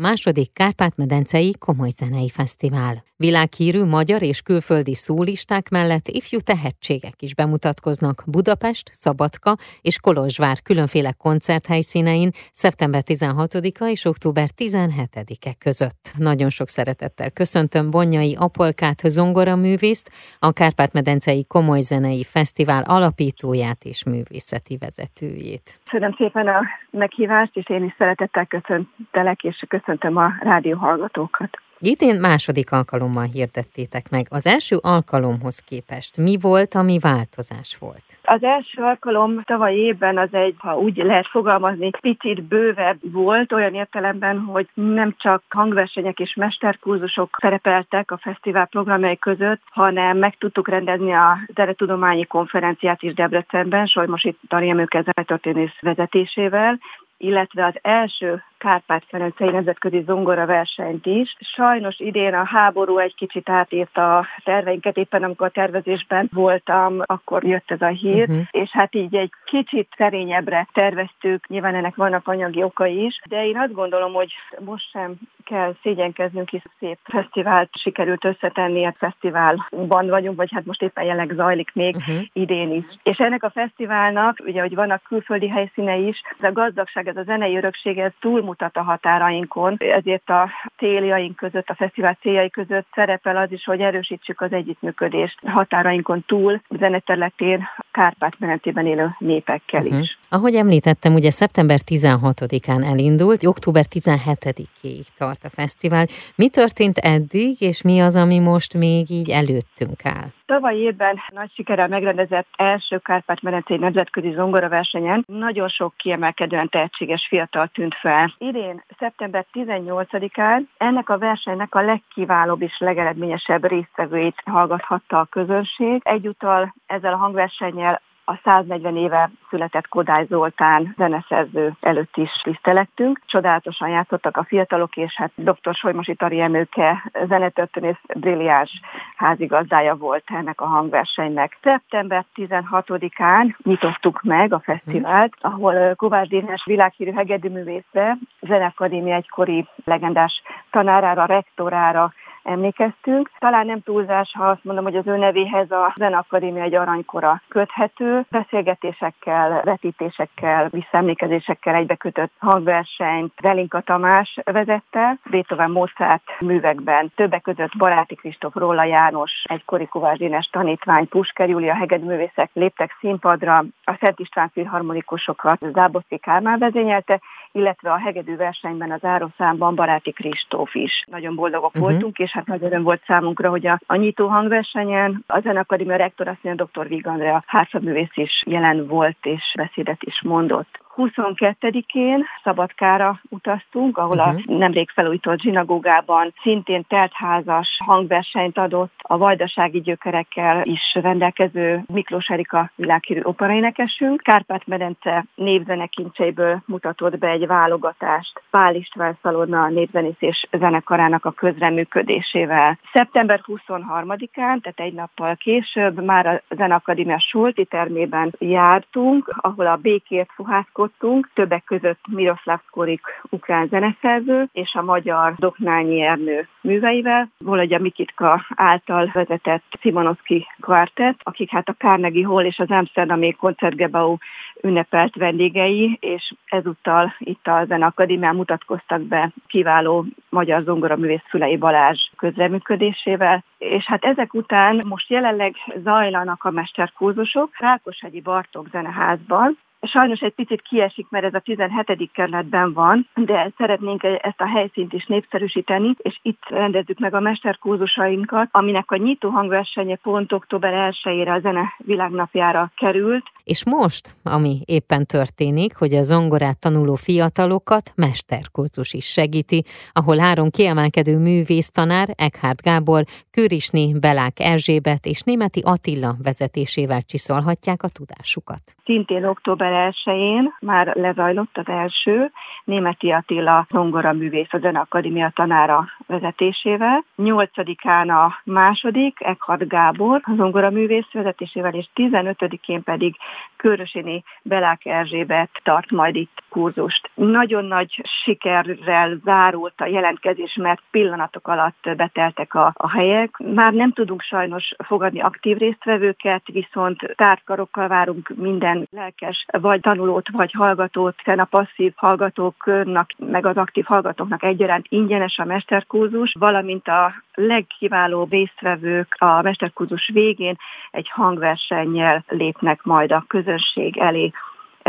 második Kárpát-medencei Komoly Zenei Fesztivál. Világhírű magyar és külföldi szólisták mellett ifjú tehetségek is bemutatkoznak Budapest, Szabadka és Kolozsvár különféle koncerthelyszínein szeptember 16-a és október 17-e között. Nagyon sok szeretettel köszöntöm Bonyai Apolkát zongoraművészt, a Kárpát-medencei Komoly Zenei Fesztivál alapítóját és művészeti vezetőjét. Köszönöm szépen a meghívást, és én is szeretettel köszöntelek, és köszöntöm a rádió hallgatókat. Idén második alkalommal hirdettétek meg. Az első alkalomhoz képest mi volt, ami változás volt? Az első alkalom tavaly évben az egy, ha úgy lehet fogalmazni, picit bővebb volt, olyan értelemben, hogy nem csak hangversenyek és mesterkurzusok szerepeltek a fesztivál programjai között, hanem meg tudtuk rendezni a zenetudományi konferenciát is Debrecenben, Solymosi Tariemőke zenetörténész vezetésével, illetve az első Kárpát-Ferencei Nemzetközi Zongora versenyt is. Sajnos idén a háború egy kicsit átírta a terveinket, éppen amikor a tervezésben voltam, akkor jött ez a hír, uh-huh. és hát így egy kicsit szerényebbre terveztük, nyilván ennek vannak anyagi okai is, de én azt gondolom, hogy most sem kell szégyenkeznünk, hisz szép fesztivált sikerült összetenni, a fesztiválban vagyunk, vagy hát most éppen jelenleg zajlik még uh-huh. idén is. És ennek a fesztiválnak, ugye, hogy vannak külföldi helyszíne is, ez a gazdagság, ez a zenei örökség, ez túlmutat a határainkon, ezért a céljaink között, a fesztivál céljai között szerepel az is, hogy erősítsük az együttműködést határainkon túl, zeneterületén, Kárpát-menetében élő népekkel is. Uh-huh. Ahogy említettem, ugye szeptember 16-án elindult, október 17-ig tart a fesztivál. Mi történt eddig, és mi az, ami most még így előttünk áll? Tavaly évben nagy sikerrel megrendezett első Kárpát-medencei nemzetközi zongoraversenyen nagyon sok kiemelkedően tehetséges fiatal tűnt fel. Idén, szeptember 18-án ennek a versenynek a legkiválóbb és legeredményesebb résztvevőit hallgathatta a közönség. Egyúttal ezzel a hangversennyel a 140 éve született Kodály Zoltán zeneszerző előtt is tisztelettünk. Csodálatosan játszottak a fiatalok, és hát dr. Solymosi Tari Emőke zenetörténész brilliáns házigazdája volt ennek a hangversenynek. Szeptember 16-án nyitottuk meg a fesztivált, ahol Kovács Dénes világhírű hegedűművészre, Zenekadémia egykori legendás tanárára, rektorára emlékeztünk. Talán nem túlzás, ha azt mondom, hogy az ő nevéhez a Zenakadémia egy aranykora köthető. Beszélgetésekkel, vetítésekkel, visszaemlékezésekkel egybekötött hangversenyt Velinka Tamás vezette, Beethoven Mozart művekben, többek között Baráti Kristóf Róla János, egykori Kovács tanítvány, Pusker Júlia hegedművészek léptek színpadra, a Szent István filharmonikusokat Záboszki Kálmán vezényelte, illetve a hegedű versenyben az ároszámban Baráti Kristóf is. Nagyon boldogok uh-huh. voltunk, és hát nagy öröm volt számunkra, hogy a, a nyitó hangversenyen a Zenakadémia rektor, azt mondja, dr. Vig Andrea hárfaművész is jelen volt, és beszédet is mondott. 22-én Szabadkára utaztunk, ahol uh-huh. a nemrég felújított zsinagógában szintén teltházas hangversenyt adott a vajdasági gyökerekkel is rendelkező Miklós Erika világhírű operaénekesünk. Kárpát-medence névzenekintseiből mutatott be egy válogatást Pál István Szalonna névzenész és zenekarának a közreműködésével. Szeptember 23-án, tehát egy nappal később már a Zenakadémia Sulti termében jártunk, ahol a békért fuhászkodtunk, hallottunk, többek között Miroslav Skorik ukrán zeneszerző és a magyar Doknányi Ernő műveivel, Volodya Mikitka által vezetett Simonoszki kvartett, akik hát a Carnegie Hall és az Amsterdami Koncertgebau ünnepelt vendégei, és ezúttal itt a Zeneakadémián mutatkoztak be kiváló magyar zongoraművész Szülei Balázs közreműködésével, és hát ezek után most jelenleg zajlanak a mesterkúzusok Rákoshegyi Bartók Zeneházban, Sajnos egy picit kiesik, mert ez a 17. kerületben van, de szeretnénk ezt a helyszínt is népszerűsíteni, és itt rendezzük meg a mesterkúzusainkat, aminek a nyitó hangversenye pont október 1-ére a zene világnapjára került. És most, ami éppen történik, hogy a zongorát tanuló fiatalokat mesterkurzus is segíti, ahol három kiemelkedő művésztanár, Eckhard Gábor, Kürisni, Belák Erzsébet és Németi Attila vezetésével csiszolhatják a tudásukat. Szintén október október 1-én már lezajlott az első. Németi Attila zongora művész, a Zeneakadémia tanára vezetésével, 8-án a második, Eckhard Gábor, a zongoraművész vezetésével, és 15-én pedig Körösini Belák Erzsébet tart majd itt kurzust. Nagyon nagy sikerrel zárult a jelentkezés, mert pillanatok alatt beteltek a, a helyek. Már nem tudunk sajnos fogadni aktív résztvevőket, viszont tárkarokkal várunk minden lelkes, vagy tanulót, vagy hallgatót, hiszen a passzív hallgatóknak, meg az aktív hallgatóknak egyaránt ingyenes a mesterkurzus, valamint a legkiválóbb résztvevők a mesterkurzus végén egy hangversennyel lépnek majd a közönség elé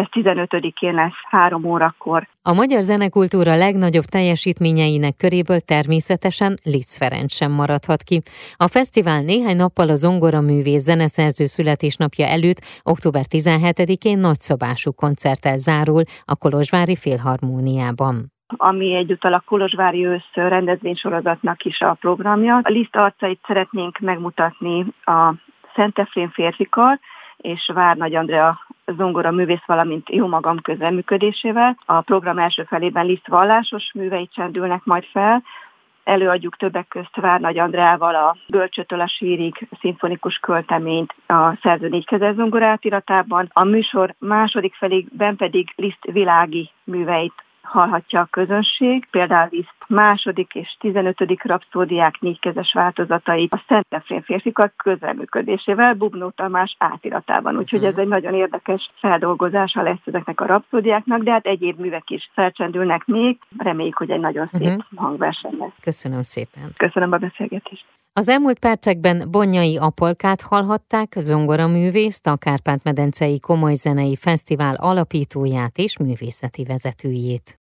ez 15-én lesz három órakor. A magyar zenekultúra legnagyobb teljesítményeinek köréből természetesen Liszt Ferenc sem maradhat ki. A fesztivál néhány nappal a zongora művész zeneszerző születésnapja előtt, október 17-én nagyszabású koncerttel zárul a Kolozsvári Félharmóniában ami egyúttal a Kolozsvári ősz rendezvénysorozatnak is a programja. A Liszt arcait szeretnénk megmutatni a Szentefrén férfikar, és Vár Nagy Andrea zongora művész, valamint jó magam közreműködésével. A program első felében Liszt vallásos műveit csendülnek majd fel, előadjuk többek közt Vár Nagy Andrával a Bölcsötől a sírig szimfonikus költeményt a szerző négykezer zongorát iratában. A műsor második felében pedig Liszt világi műveit hallhatja a közönség, például Liszt második és tizenötödik rapszódiák négykezes változatait a Szent Efrén férfikak közreműködésével Bubnó Tamás átiratában. Úgyhogy ez egy nagyon érdekes feldolgozása lesz ezeknek a rapszódiáknak, de hát egyéb művek is felcsendülnek még. Reméljük, hogy egy nagyon szép uh-huh. hangverseny lesz. Köszönöm szépen. Köszönöm a beszélgetést. Az elmúlt percekben Bonyai Apolkát hallhatták, zongoraművészt, a Kárpát-medencei Komoly Zenei Fesztivál alapítóját és művészeti vezetőjét.